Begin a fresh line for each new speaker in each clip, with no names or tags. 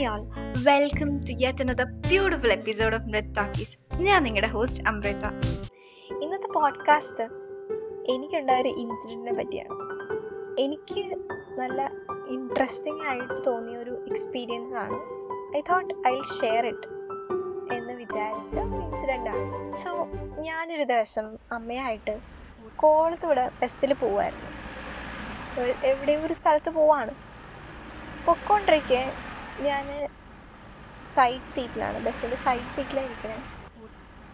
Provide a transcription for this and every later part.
Hi all welcome to yet another beautiful episode of മൃത് talkies ഞാൻ നിങ്ങളുടെ host Amrita.
ഇന്നത്തെ podcast എനിക്കുണ്ടായ ഒരു ഇൻസിഡന്റിനെ പറ്റിയാണ്. എനിക്ക് നല്ല ഇൻട്രസ്റ്റിംഗ് ആയിട്ട് തോന്നിയ ഒരു എക്സ്പീരിയൻസ് ആണ്. I thought I share it എന്ന് വിചാരിച്ച ഇൻസിഡന്റ് സോ ഞാനൊരു ദിവസം അമ്മയായിട്ട് കോളത്തൂടെ ബസ്സിൽ പോവായിരുന്നു. എവിടെയോ ഒരു സ്ഥലത്ത് പോവാണ്. പൊക്കോണ്ടിരിക്കെ ഞാൻ സൈഡ് സീറ്റിലാണ് ബസ്സിന്റെ സൈഡ് സീറ്റിലാണ് ഇരിക്കണേ.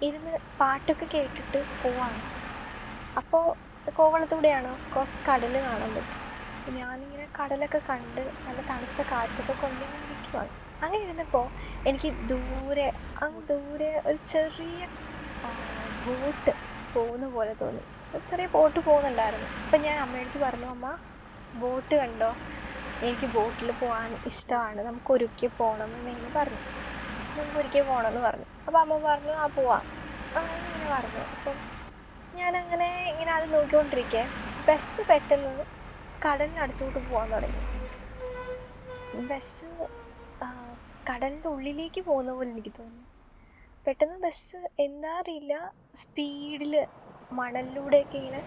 ഇരുന്ന് പാട്ടൊക്കെ കേട്ടിട്ട് പോവാണ്. അപ്പോൾ കോവളത്തൂടെയാണ് ഓഫ് കോഴ്സ് കടൽ കാണാൻ പറ്റും. ഞാനിങ്ങനെ കടലൊക്കെ കണ്ട് നല്ല തണുത്ത കാറ്റൊക്കെ കൊണ്ടിങ്ങനെ ഇരിക്കുവാണ് അങ്ങനെ ഇരുന്നപ്പോൾ എനിക്ക് ദൂരെ അങ്ങ് ദൂരെ ഒരു ചെറിയ ബോട്ട് പോകുന്ന പോലെ തോന്നി. ഒരു ചെറിയ ബോട്ട് പോകുന്നുണ്ടായിരുന്നു. അപ്പം ഞാൻ അമ്മയടുത്ത് പറഞ്ഞു അമ്മ ബോട്ട് കണ്ടോ? എനിക്ക് ബോട്ടിൽ പോകാൻ ഇഷ്ടമാണ്. നമുക്ക് ഒരുക്കി പോകണം എന്നിങ്ങനെ പറഞ്ഞു. നമുക്ക് ഒരുക്കി പോകണം എന്ന് പറഞ്ഞു. അപ്പോൾ അമ്മ പറഞ്ഞു ആ പോവാം. അങ്ങനെ പറഞ്ഞു. അപ്പം ഞാനങ്ങനെ ഇങ്ങനെ അത് നോക്കിക്കൊണ്ടിരിക്കെ. ബസ് പെട്ടെന്ന് കടലിനടുത്തോട്ട് പോകാൻ തുടങ്ങി. ബസ് കടലിന്റെ ഉള്ളിലേക്ക് പോകുന്ന പോലെ എനിക്ക് തോന്നി. പെട്ടെന്ന് ബസ് എന്താ അറിയില്ല. സ്പീഡിൽ മണലിലൂടെയൊക്കെ ഇങ്ങനെ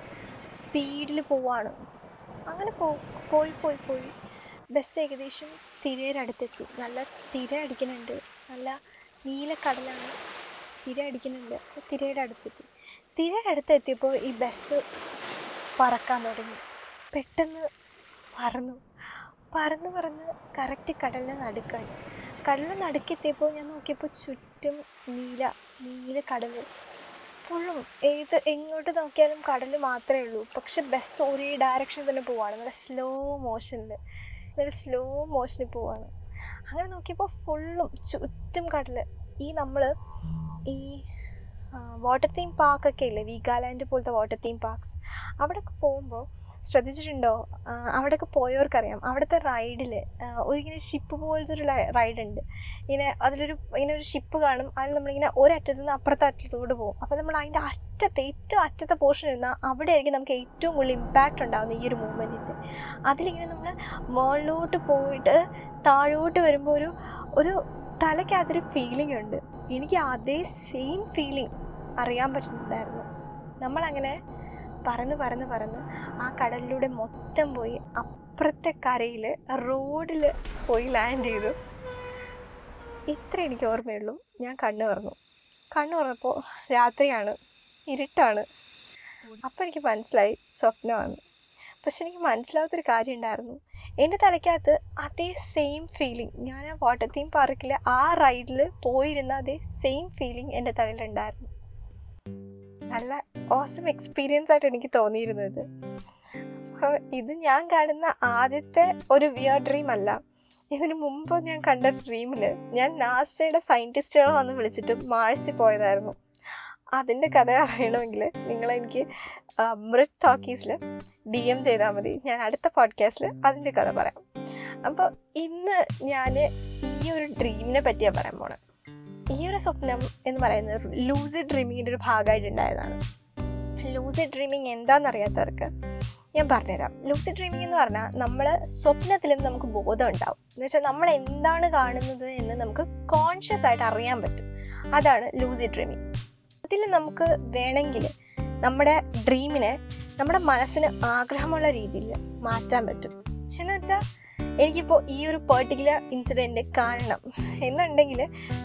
സ്പീഡിൽ പോവാണ്. അങ്ങനെ പോയി പോയി പോയി. ബസ് ഏകദേശം തിരയുടെ നല്ല തിര അടിക്കുന്നുണ്ട്. നല്ല നീലക്കടലാണ് തിര അടിക്കുന്നുണ്ട്. അപ്പോൾ തിരയുടെ അടുത്തെത്തി തിരയുടെ അടുത്തെത്തിയപ്പോൾ ഈ ബസ് പറക്കാൻ തുടങ്ങി. പെട്ടെന്ന് പറന്നു. പറന്ന് പറന്ന് കറക്റ്റ് കടലിനെ നടുക്കാണ്. കടലിന് നടുക്കെത്തിയപ്പോൾ ഞാൻ നോക്കിയപ്പോൾ ചുറ്റും നീല നീല കടൽ. ഫുള്ളും ഏത് എങ്ങോട്ട് നോക്കിയാലും കടൽ മാത്രമേ ഉള്ളൂ. പക്ഷെ ബസ് ഒരേ ഡയറക്ഷൻ തന്നെ പോവാണ്. നല്ല സ്ലോ മോഷനിൽ നല്ല സ്ലോ മോഷനിൽ പോവാണ്. അങ്ങനെ നോക്കിയപ്പോൾ ഫുള്ളും ചുറ്റും കടൽ ഈ നമ്മൾ ഈ വാട്ടർ തീം പാർക്കൊക്കെ ഇല്ലേ? വീഗാലാൻഡ് പോലത്തെ വാട്ടർ തീം പാർക്ക്സ് അവിടെയൊക്കെ പോകുമ്പോൾ ശ്രദ്ധിച്ചിട്ടുണ്ടോ? അവിടെയൊക്കെ പോയവർക്കറിയാം. അവിടുത്തെ റൈഡിൽ ഒരിങ്ങനെ ഷിപ്പ് പോലത്തെ ഒരു റൈഡ് ഉണ്ട് ഇങ്ങനെ അതിലൊരു ഇങ്ങനെ ഒരു ഷിപ്പ് കാണും. അതിൽ നമ്മളിങ്ങനെ ഒരറ്റത്തു നിന്ന് അപ്പുറത്തെ അറ്റത്തോട്ട് പോകും. അപ്പോൾ നമ്മൾ അതിന്റെ അറ്റത്തെ ഏറ്റവും അറ്റത്തെ പോർഷൻ ഇരുന്നാൽ അവിടെ ആയിരിക്കും നമുക്ക് ഏറ്റവും കൂടുതൽ ഇമ്പാക്റ്റ് ഉണ്ടാകുന്ന ഈ ഒരു മൂവ്മെന്റിന്റെ അതിലിങ്ങനെ നമ്മൾ മുകളിലോട്ട് പോയിട്ട് താഴോട്ട് വരുമ്പോൾ ഒരു ഒരു തലയ്ക്കകത്തൊരു ഫീലിംഗ് ഉണ്ട്. എനിക്ക് അതേ സെയിം ഫീലിംഗ് അറിയാൻ പറ്റുന്നുണ്ടായിരുന്നു. നമ്മളങ്ങനെ പറന്ന് പറന്ന് പറന്ന് ആ കടലിലൂടെ മൊത്തം പോയി അപ്പുറത്തെ കരയിൽ റോഡിൽ പോയി ലാൻഡ് ചെയ്തു. ഇത്ര എനിക്ക് ഓർമ്മയുള്ളൂ. ഞാൻ കണ്ണു തുറന്നു. കണ്ണു തുറന്നപ്പോൾ രാത്രിയാണ് ഇരുട്ടാണ്. അപ്പോൾ എനിക്ക് മനസ്സിലായി സ്വപ്നമാണ്. പക്ഷെ എനിക്ക് മനസ്സിലാവാത്തൊരു കാര്യം ഉണ്ടായിരുന്നു. എന്റെ തലയ്ക്കകത്ത് അതേ സെയിം ഫീലിംഗ് ഞാൻ ആ വാട്ടർ തീം പാർക്കിൽ ആ റൈഡിൽ പോയിരുന്ന അതേ സെയിം ഫീലിംഗ് എന്റെ തലയിലുണ്ടായിരുന്നു നല്ല ഓസം എക്സ്പീരിയൻസ് ആയിട്ട് എനിക്ക് തോന്നിയിരുന്നത്. ഇത് ഞാൻ കാണുന്ന ആദ്യത്തെ ഒരു വിയർ ഡ്രീം അല്ല. ഇതിനു മുമ്പ് ഞാൻ കണ്ട ഡ്രീമിൽ ഞാൻ നാസയുടെ സയന്റിസ്റ്റുകളെ വന്ന് വിളിച്ചിട്ട് മാഴ്സിൽ പോയതായിരുന്നു. അതിന്റെ കഥ അറിയണമെങ്കിൽ നിങ്ങളെനിക്ക് മൃത് ടോക്കീസിൽ ഡി എം ചെയ്താൽ മതി. ഞാൻ അടുത്ത പോഡ്കാസ്റ്റിൽ അതിന്റെ കഥ പറയാം. അപ്പോൾ ഇന്ന് ഞാൻ ഈ ഒരു ഡ്രീമിനെ പറ്റിയാണ് പറയാൻ പോണത് ഈ ഒരു സ്വപ്നം എന്ന് പറയുന്നത് ലൂസിഡ് ഡ്രീമിങ്ങിന്റെ ഒരു ഭാഗമായിട്ടുണ്ടായതാണ്. ലൂസിഡ് ഡ്രീമിങ് എന്താണെന്നറിയാത്തവർക്ക് ഞാൻ പറഞ്ഞുതരാം. ലൂസിഡ് ഡ്രീമിംഗ് എന്ന് പറഞ്ഞാൽ നമ്മൾ സ്വപ്നത്തിലും നമുക്ക് ബോധം ഉണ്ടാവും. എന്ന് വെച്ചാൽ നമ്മൾ എന്താണ് കാണുന്നത് എന്ന് നമുക്ക് കോൺഷ്യസ് ആയിട്ട് അറിയാൻ പറ്റും. അതാണ് ലൂസിഡ് ഡ്രീമിങ് അതിൽ നമുക്ക് വേണമെങ്കിൽ നമ്മുടെ ഡ്രീമിനെ നമ്മുടെ മനസ്സിന് ആഗ്രഹമുള്ള രീതിയിൽ മാറ്റാൻ പറ്റും. എന്ന് വെച്ചാൽ എനിക്കിപ്പോൾ ഈ ഒരു പെർട്ടിക്കുലർ ഇൻസിഡന്റ് കാണണം. എന്നുണ്ടെങ്കിൽ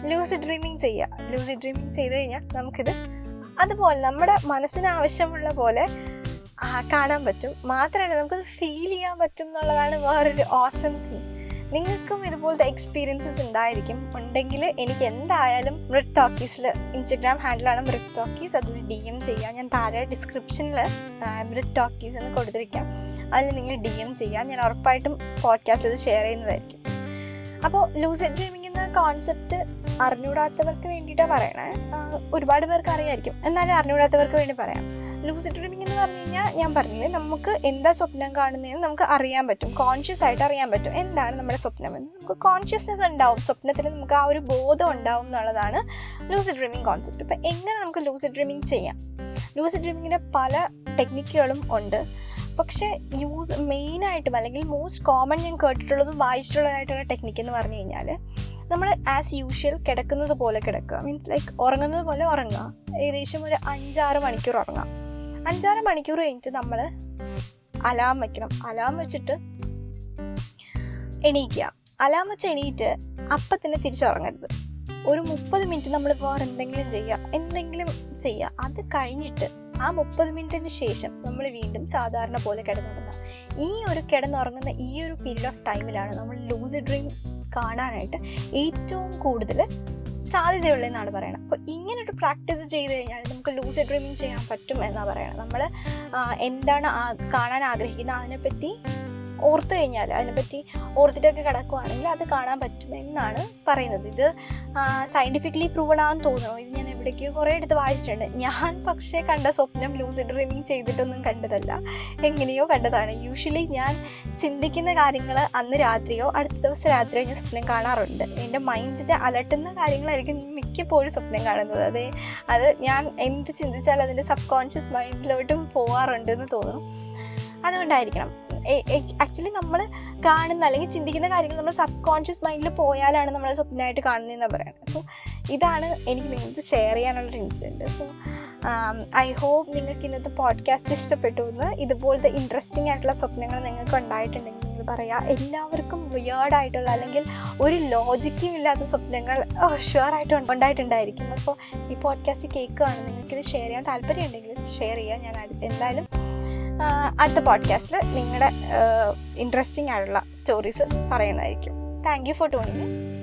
ലൂസ് ഡ്രീമിങ് ചെയ്യുക ലൂസ് ഡ്രീമിങ് ചെയ്ത് കഴിഞ്ഞാൽ നമുക്കിത് അതുപോലെ നമ്മുടെ മനസ്സിന് ആവശ്യമുള്ള പോലെ കാണാൻ പറ്റും. മാത്രമല്ല നമുക്കത് ഫീൽ ചെയ്യാൻ പറ്റും എന്നുള്ളതാണ് വേറൊരു ഓസം തിങ് നിങ്ങൾക്കും ഇതുപോലത്തെ എക്സ്പീരിയൻസസ് ഉണ്ടായിരിക്കും. ഉണ്ടെങ്കിൽ എനിക്ക് എന്തായാലും മൃത് ടോക്കീസിൽ ഇൻസ്റ്റഗ്രാം ഹാൻഡിലാണ് മൃത് ടോക്കീസ് അതിൽ ഡി എം ചെയ്യുക ഞാൻ താഴെ ഡിസ്ക്രിപ്ഷനിൽ മൃത് ടോക്കീസ് എന്ന് കൊടുത്തിരിക്കാം. അതിൽ നിങ്ങൾ ഡി എം ചെയ്യുക. ഞാൻ ഉറപ്പായിട്ടും പോഡ്കാസ്റ്റ് ഇത് ഷെയർ ചെയ്യുന്നതായിരിക്കും. അപ്പോൾ ലൂസിഡ് ഡ്രീമിംഗ് എന്ന കോൺസെപ്റ്റ് അറിഞ്ഞൂടാത്തവർക്ക് വേണ്ടിയിട്ടാണ് പറയണേ. ഒരുപാട് പേർക്ക് അറിയായിരിക്കും. എന്നാലും അറിഞ്ഞൂടാത്തവർക്ക് വേണ്ടി പറയാം. ലൂസിഡ് ഡ്രീമിംഗ് എന്ന് പറഞ്ഞു കഴിഞ്ഞാൽ ഞാൻ പറഞ്ഞത് നമുക്ക് എന്താ സ്വപ്നം കാണുന്നതെന്ന് നമുക്ക് അറിയാൻ പറ്റും. കോൺഷ്യസ് ആയിട്ട് അറിയാൻ പറ്റും. എന്താണ് നമ്മുടെ സ്വപ്നം എന്ന്. നമുക്ക് കോൺഷ്യസ്നെസ് ഉണ്ടാവും. സ്വപ്നത്തിൽ നമുക്ക് ആ ഒരു ബോധം ഉണ്ടാവും എന്നുള്ളതാണ് ലൂസിഡ് ഡ്രീമിംഗ് കോൺസെപ്റ്റ് ഇപ്പം എങ്ങനെ നമുക്ക് ലൂസിഡ് ഡ്രീമിംഗ് ചെയ്യാം? ലൂസിഡ് ഡ്രീമിങ്ങിന്റെ പല ടെക്നിക്കുകളും ഉണ്ട്. പക്ഷേ യൂസ് മെയിനായിട്ടും അല്ലെങ്കിൽ മോസ്റ്റ് കോമൺ ഞാൻ കേട്ടിട്ടുള്ളതും വായിച്ചിട്ടുള്ളതായിട്ടുള്ള ടെക്നിക്ക് എന്ന് പറഞ്ഞു കഴിഞ്ഞാൽ നമ്മൾ ആസ് യൂഷ്വൽ കിടക്കുന്നത് പോലെ കിടക്കുക. മീൻസ് ലൈക്ക് ഉറങ്ങുന്നത് പോലെ ഉറങ്ങുക. ഏകദേശം ഒരു അഞ്ചാറ് മണിക്കൂർ ഉറങ്ങാം അഞ്ചാറ് മണിക്കൂർ കഴിഞ്ഞിട്ട് നമ്മൾ അലാം വയ്ക്കണം അലാം വെച്ചിട്ട് എണീക്കുക. അലാം വെച്ച് എണീറ്റ് അപ്പം തന്നെ തിരിച്ചുറങ്ങരുത്. ഒരു മുപ്പത് മിനിറ്റ് നമ്മൾ വേറെ എന്തെങ്കിലും ചെയ്യുക. എന്തെങ്കിലും ചെയ്യുക. അത് കഴിഞ്ഞിട്ട് ആ മുപ്പത് മിനിറ്റിന് ശേഷം നമ്മൾ വീണ്ടും സാധാരണ പോലെ കിടന്നുറങ്ങുക. ഈ ഒരു കിടന്നുറങ്ങുന്ന ഈ ഒരു പീരീഡ് ഓഫ് ടൈമിലാണ് നമ്മൾ ലൂസ് ഡ്രീം കാണാനായിട്ട് ഏറ്റവും കൂടുതൽ സാധ്യതയുള്ളതെന്നാണ് പറയുന്നത് അപ്പോൾ ഇങ്ങനെ ഒരു പ്രാക്ടീസ് ചെയ്ത് കഴിഞ്ഞാൽ നമുക്ക് ലൂസ് ഡ്രീമിങ് ചെയ്യാൻ പറ്റും എന്നാണ് പറയുന്നത് നമ്മൾ എന്താണ് കാണാൻ ആഗ്രഹിക്കുന്നത് അതിനെപ്പറ്റി ഓർത്ത് കഴിഞ്ഞാൽ അതിനെപ്പറ്റി ഓർത്തിട്ടൊക്കെ കിടക്കുവാണെങ്കിൽ അത് കാണാൻ പറ്റുമെന്നാണ് പറയുന്നത്. ഇത് സയന്റിഫിക്കലി പ്രൂവൺ ആണെന്ന് തോന്നുന്നു. ഇത് ഞാൻ എവിടേക്കോ കുറേ എടുത്ത് വായിച്ചിട്ടുണ്ട്. ഞാൻ പക്ഷേ കണ്ട സ്വപ്നം ലൂസിഡ് ഡ്രീമിങ് ചെയ്തിട്ടൊന്നും കണ്ടതല്ല. എങ്ങനെയോ കണ്ടതാണ്. യൂഷ്വലി ഞാൻ ചിന്തിക്കുന്ന കാര്യങ്ങൾ അന്ന് രാത്രിയോ അടുത്ത ദിവസം രാത്രിയോ ഞാൻ സ്വപ്നം കാണാറുണ്ട്. എന്റെ മൈൻഡിന്റെ അലട്ടുന്ന കാര്യങ്ങളായിരിക്കും മിക്കപ്പോഴും സ്വപ്നം കാണുന്നത്. അത് അത് ഞാൻ എന്ത് ചിന്തിച്ചാലും അതിന്റെ സബ് കോൺഷ്യസ് മൈൻഡിലോട്ടും പോകാറുണ്ട് എന്ന് തോന്നുന്നു അതുകൊണ്ടായിരിക്കണം. ആക്ച്വലി നമ്മൾ കാണുന്ന അല്ലെങ്കിൽ ചിന്തിക്കുന്ന കാര്യങ്ങൾ നമ്മൾ സബ് കോൺഷ്യസ് മൈൻഡിൽ പോയാലാണ് നമ്മൾ സ്വപ്നമായിട്ട് കാണുന്നതെന്ന് പറയുന്നത് സോ ഇതാണ് എനിക്ക് നിങ്ങൾക്ക് ഷെയർ ചെയ്യാനുള്ളൊരു ഇൻസിഡന്റ് സോ ഐ ഹോപ്പ് നിങ്ങൾക്ക് ഇന്നത്തെ പോഡ്കാസ്റ്റ് ഇഷ്ടപ്പെട്ടു എന്ന്. ഇതുപോലത്തെ ഇൻട്രസ്റ്റിംഗ് ആയിട്ടുള്ള സ്വപ്നങ്ങൾ നിങ്ങൾക്ക് ഉണ്ടായിട്ടുണ്ടെങ്കിൽ നിങ്ങൾ പറയുക എല്ലാവർക്കും വിയേർഡായിട്ടുള്ള അല്ലെങ്കിൽ ഒരു ലോജിക്കും ഇല്ലാത്ത സ്വപ്നങ്ങൾ ഷുവറായിട്ട് ഉണ്ടായിട്ടുണ്ടായിരിക്കും. അപ്പോൾ ഈ പോഡ്കാസ്റ്റ് കേൾക്കുകയാണ് നിങ്ങൾക്കിത് ഷെയർ ചെയ്യാൻ താല്പര്യമുണ്ടെങ്കിൽ ഷെയർ ചെയ്യുക ഞാൻ എന്തായാലും അടുത്ത പോഡ്കാസ്റ്റിൽ നിങ്ങളുടെ ഇൻട്രസ്റ്റിംഗ് ആയിട്ടുള്ള സ്റ്റോറീസ് പറയുന്നതായിരിക്കും. Thank you for tuning